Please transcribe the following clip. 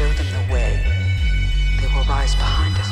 show them the way, they will rise behind us.